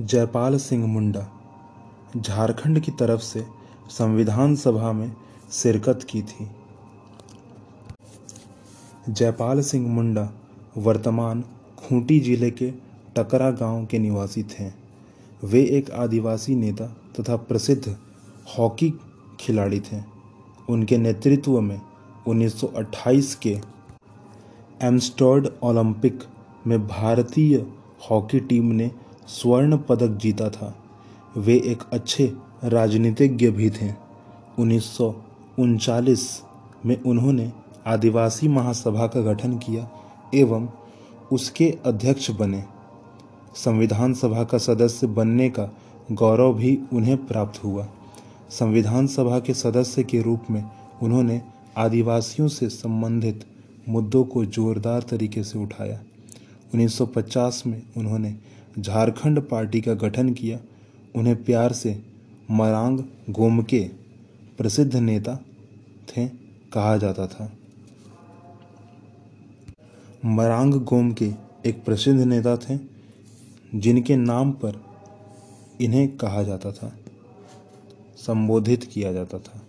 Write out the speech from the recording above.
जयपाल सिंह मुंडा, झारखंड की तरफ़ से संविधान सभा में शिरकत की थी। जयपाल सिंह मुंडा वर्तमान खूंटी ज़िले के टकरा गाँव के निवासी थे। वे एक आदिवासी नेता तथा प्रसिद्ध हॉकी खिलाड़ी थे। उनके नेतृत्व में 1928 के एम्स्टर्ड ओलंपिक में भारतीय हॉकी टीम ने स्वर्ण पदक जीता था। वे एक अच्छे राजनीतिज्ञ भी थे। उन्नीस में उन्होंने आदिवासी महासभा का गठन किया एवं उसके अध्यक्ष बने। संविधान सभा का सदस्य बनने का गौरव भी उन्हें प्राप्त हुआ। संविधान सभा के सदस्य के रूप में उन्होंने आदिवासियों से संबंधित मुद्दों को जोरदार तरीके से उठाया। 1950 में उन्होंने झारखंड पार्टी का गठन किया, उन्हें प्यार से मरांग गोमके प्रसिद्ध नेता थे कहा जाता था। मरांग गोमके एक प्रसिद्ध नेता थे, जिनके नाम पर इन्हें कहा जाता था, संबोधित किया जाता था।